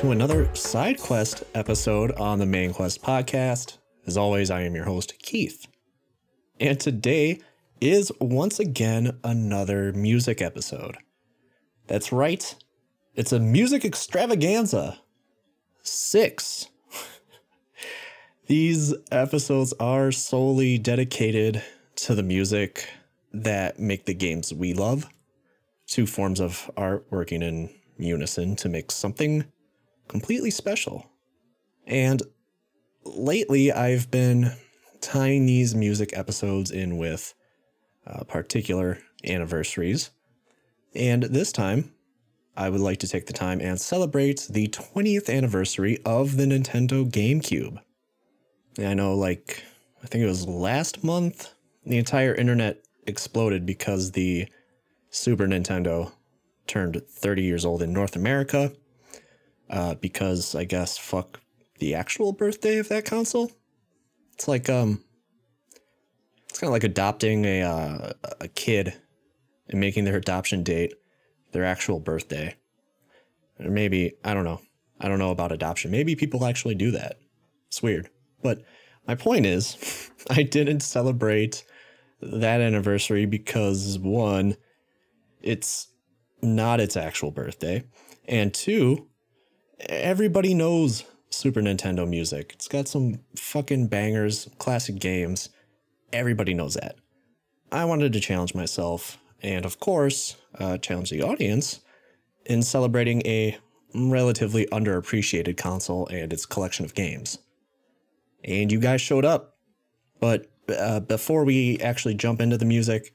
To another side quest episode on the Main Quest podcast. As always, I am your host, Keith. And today is once again another music episode. That's right, it's a music extravaganza. Six. These episodes are solely dedicated to the music that make the games we love. Two forms of art working in unison to make something completely special. And lately, I've been tying these music episodes in with uh, particular anniversaries. And this time, I would like to take the time and celebrate the 20th anniversary of the Nintendo GameCube. And I know, like, I think it was last month, the entire internet exploded because the Super Nintendo turned 30 years old in North America. Uh, because I guess fuck the actual birthday of that console. It's like um, it's kind of like adopting a uh, a kid and making their adoption date their actual birthday. Or maybe I don't know. I don't know about adoption. Maybe people actually do that. It's weird. But my point is, I didn't celebrate that anniversary because one, it's not its actual birthday, and two, everybody knows Super Nintendo music. It's got some fucking bangers, classic games. Everybody knows that. I wanted to challenge myself, and of course, uh, challenge the audience in celebrating a relatively underappreciated console and its collection of games. And you guys showed up. But uh, before we actually jump into the music,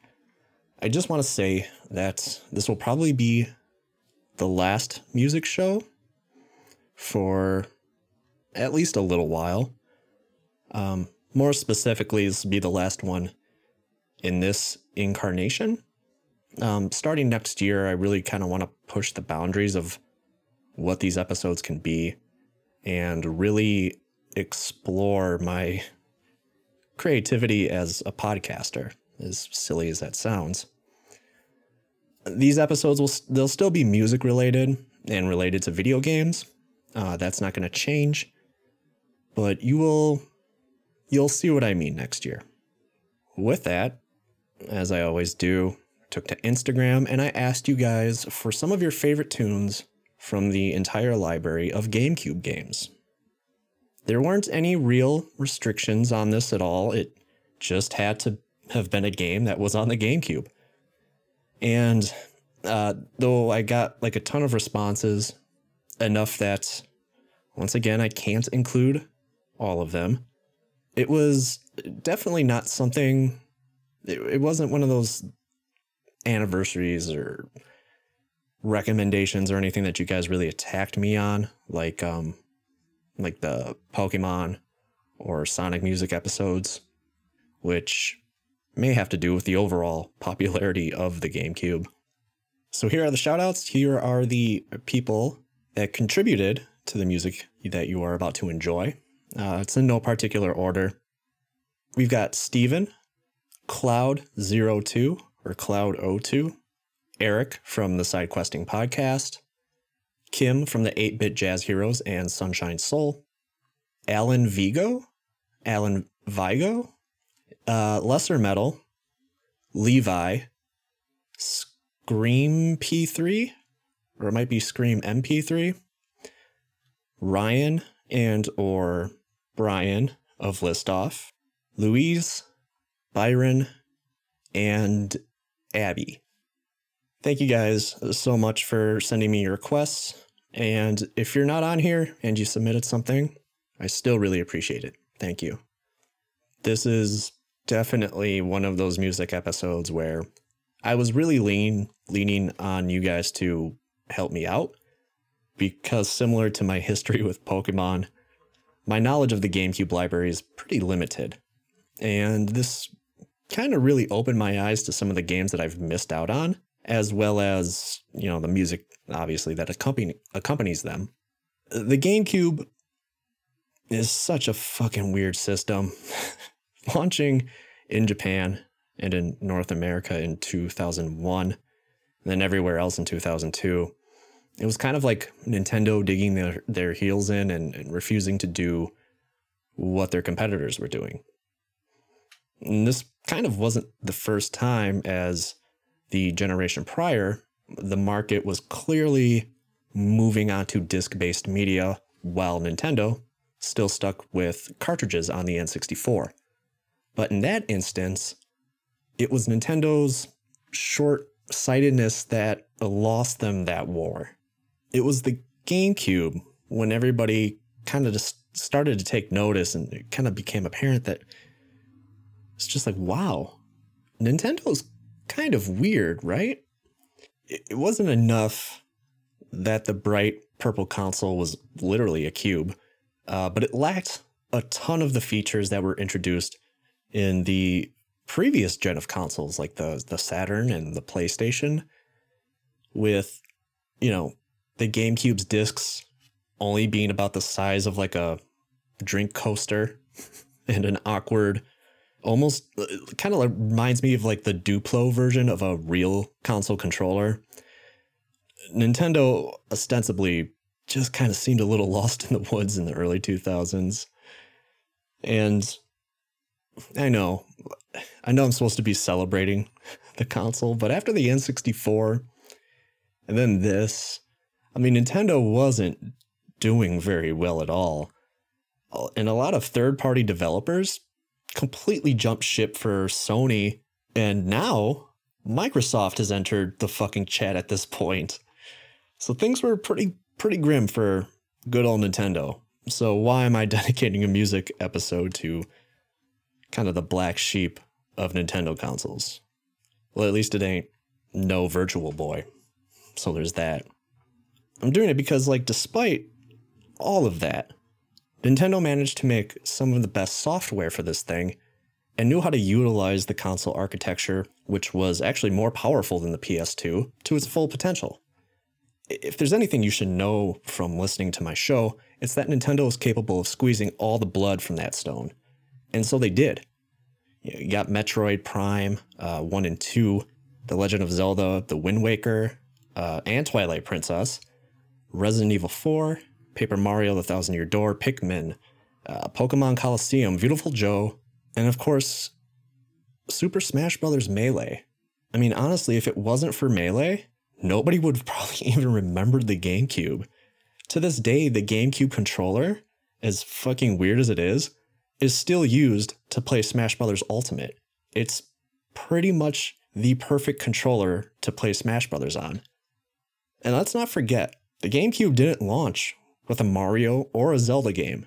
I just want to say that this will probably be the last music show for at least a little while. Um, more specifically, this will be the last one in this incarnation. Um, starting next year, I really kind of want to push the boundaries of what these episodes can be and really explore my creativity as a podcaster, as silly as that sounds. These episodes will they'll still be music related and related to video games. Uh, that's not going to change, but you will you'll see what I mean next year. With that, as I always do, took to Instagram and I asked you guys for some of your favorite tunes from the entire library of GameCube games. There weren't any real restrictions on this at all. It just had to have been a game that was on the GameCube. And uh, though I got like a ton of responses, enough that once again, I can't include all of them. It was definitely not something, it, it wasn't one of those anniversaries or recommendations or anything that you guys really attacked me on, like um, like the Pokemon or Sonic music episodes, which may have to do with the overall popularity of the GameCube. So here are the shoutouts. Here are the people that contributed to the music that you are about to enjoy. Uh, it's in no particular order. We've got Steven, Cloud02 or Cloud02, Eric from the Side Questing podcast, Kim from the 8 Bit Jazz Heroes and Sunshine Soul, Alan Vigo, Alan Vigo, uh, Lesser Metal, Levi, Scream P3, or it might be Scream MP3, Ryan and or Brian of Listoff, Louise, Byron, and Abby. Thank you guys so much for sending me your requests. And if you're not on here and you submitted something, I still really appreciate it. Thank you. This is definitely one of those music episodes where I was really lean leaning on you guys to help me out because similar to my history with Pokemon, my knowledge of the GameCube library is pretty limited. And this kind of really opened my eyes to some of the games that I've missed out on, as well as, you know, the music obviously that accompany, accompanies them. The GameCube is such a fucking weird system. Launching in Japan and in North America in 2001, and then everywhere else in 2002. It was kind of like Nintendo digging their, their heels in and, and refusing to do what their competitors were doing. And this kind of wasn't the first time, as the generation prior, the market was clearly moving on to disc based media, while Nintendo still stuck with cartridges on the N64. But in that instance, it was Nintendo's short sightedness that lost them that war. It was the GameCube when everybody kind of just started to take notice and it kind of became apparent that it's just like, wow, Nintendo's kind of weird, right? It wasn't enough that the bright purple console was literally a cube, uh, but it lacked a ton of the features that were introduced in the previous gen of consoles, like the the Saturn and the PlayStation, with you know the GameCube's discs only being about the size of like a drink coaster and an awkward almost uh, kind of reminds me of like the Duplo version of a real console controller. Nintendo ostensibly just kind of seemed a little lost in the woods in the early 2000s. And I know, I know I'm supposed to be celebrating the console, but after the N64 and then this, I mean, Nintendo wasn't doing very well at all. Uh, and a lot of third party developers completely jumped ship for Sony. And now Microsoft has entered the fucking chat at this point. So things were pretty pretty grim for good old Nintendo. So why am I dedicating a music episode to kind of the black sheep of Nintendo consoles? Well, at least it ain't no Virtual Boy. So there's that. I'm doing it because like despite all of that, Nintendo managed to make some of the best software for this thing and knew how to utilize the console architecture, which was actually more powerful than the PS2, to its full potential. If there's anything you should know from listening to my show, it's that Nintendo is capable of squeezing all the blood from that stone. And so they did. You got Metroid Prime uh, 1 and 2, The Legend of Zelda, The Wind Waker, uh, and Twilight Princess, Resident Evil 4, Paper Mario, The Thousand Year Door, Pikmin, uh, Pokemon Colosseum, Beautiful Joe, and of course, Super Smash Bros. Melee. I mean, honestly, if it wasn't for Melee, nobody would have probably even remembered the GameCube. To this day, the GameCube controller, as fucking weird as it is, is still used to play Smash Bros. Ultimate. It's pretty much the perfect controller to play Smash Bros. on. And let's not forget, the GameCube didn't launch with a Mario or a Zelda game.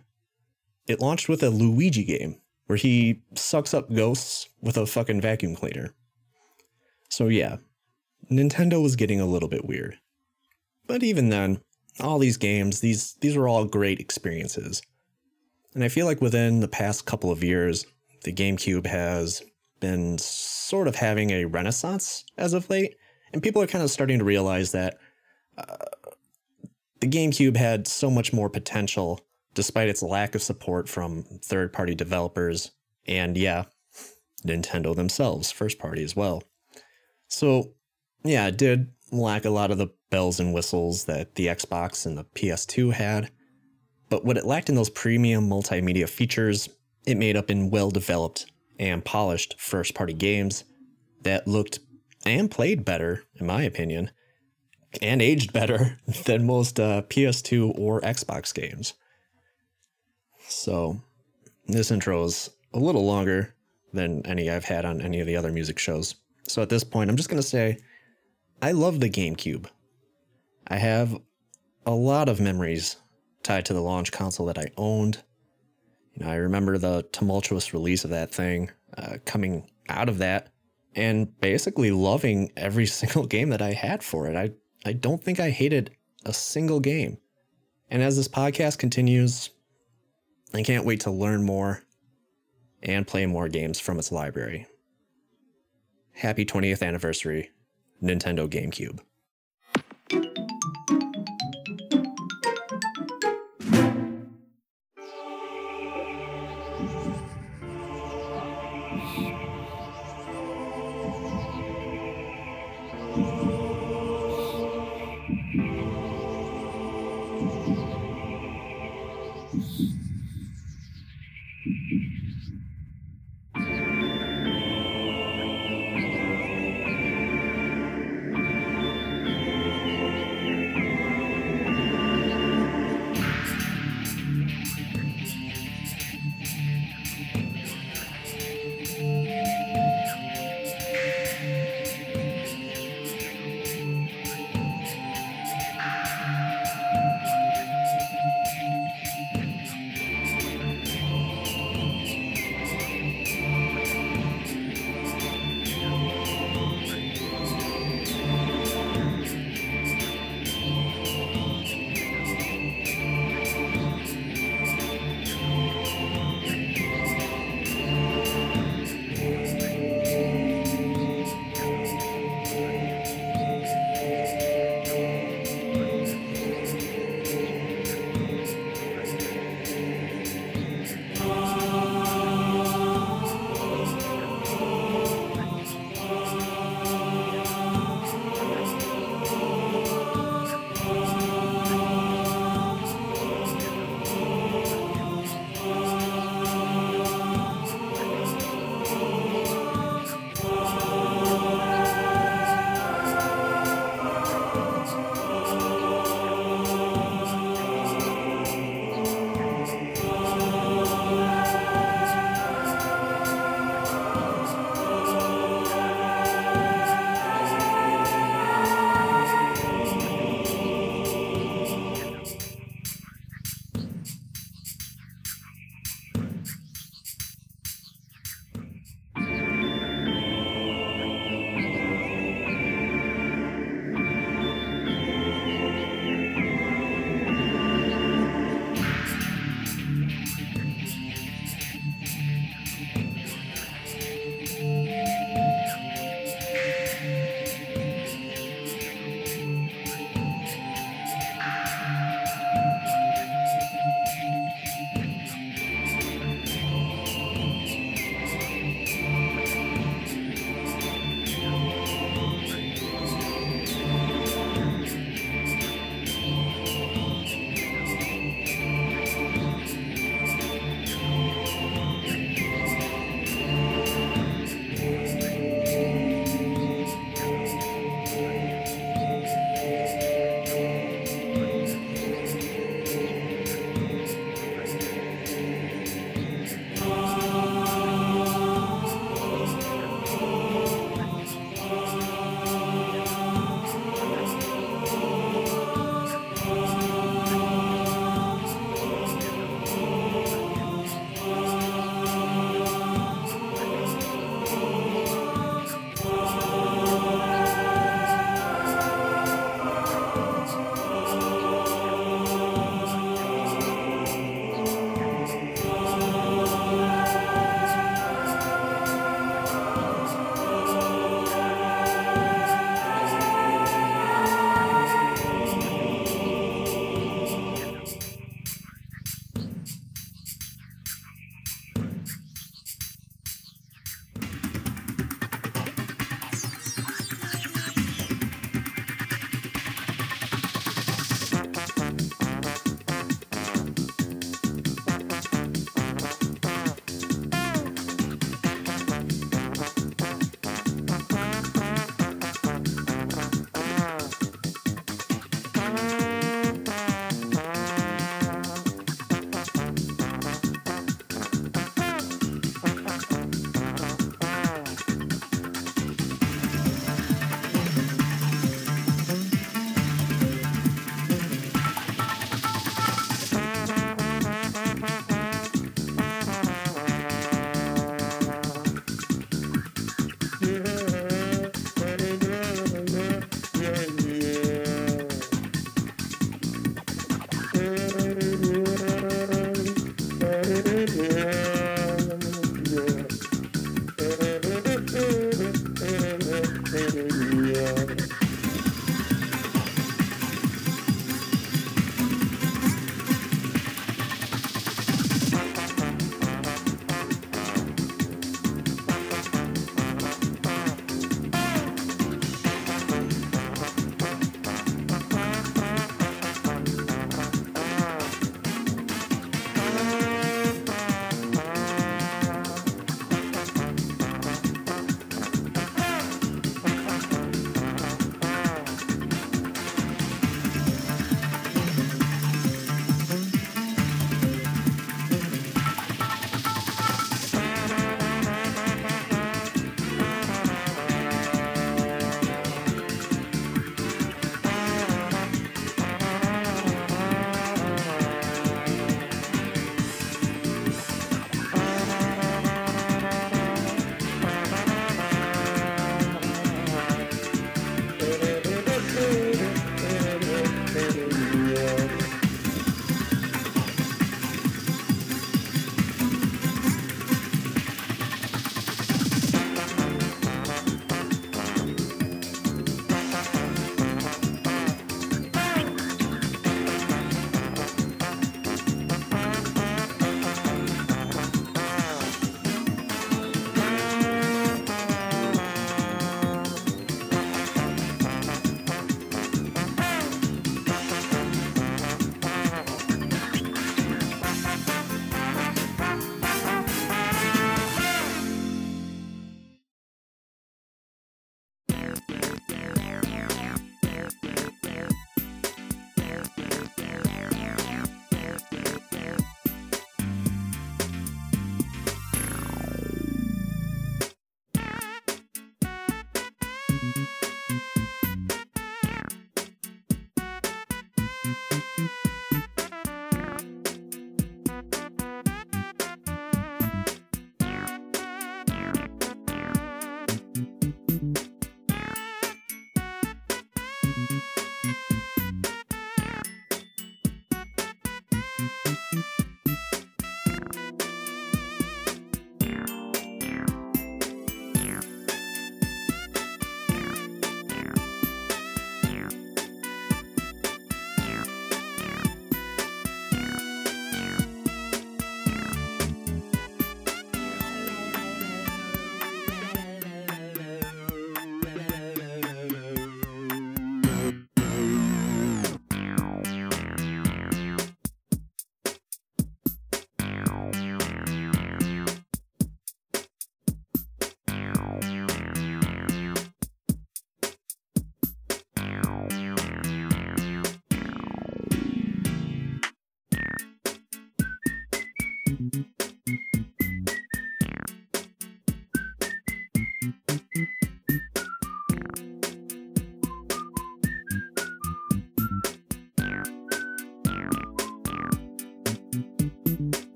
It launched with a Luigi game where he sucks up ghosts with a fucking vacuum cleaner. So yeah, Nintendo was getting a little bit weird. But even then, all these games, these these were all great experiences. And I feel like within the past couple of years, the GameCube has been sort of having a renaissance as of late, and people are kind of starting to realize that uh, the GameCube had so much more potential despite its lack of support from third party developers and, yeah, Nintendo themselves, first party as well. So, yeah, it did lack a lot of the bells and whistles that the Xbox and the PS2 had. But what it lacked in those premium multimedia features, it made up in well developed and polished first party games that looked and played better, in my opinion, and aged better than most uh, PS2 or Xbox games. So, this intro is a little longer than any I've had on any of the other music shows. So, at this point, I'm just going to say I love the GameCube. I have a lot of memories tied to the launch console that I owned. You know, I remember the tumultuous release of that thing, uh, coming out of that, and basically loving every single game that I had for it. I I don't think I hated a single game. And as this podcast continues, I can't wait to learn more and play more games from its library. Happy 20th anniversary, Nintendo GameCube.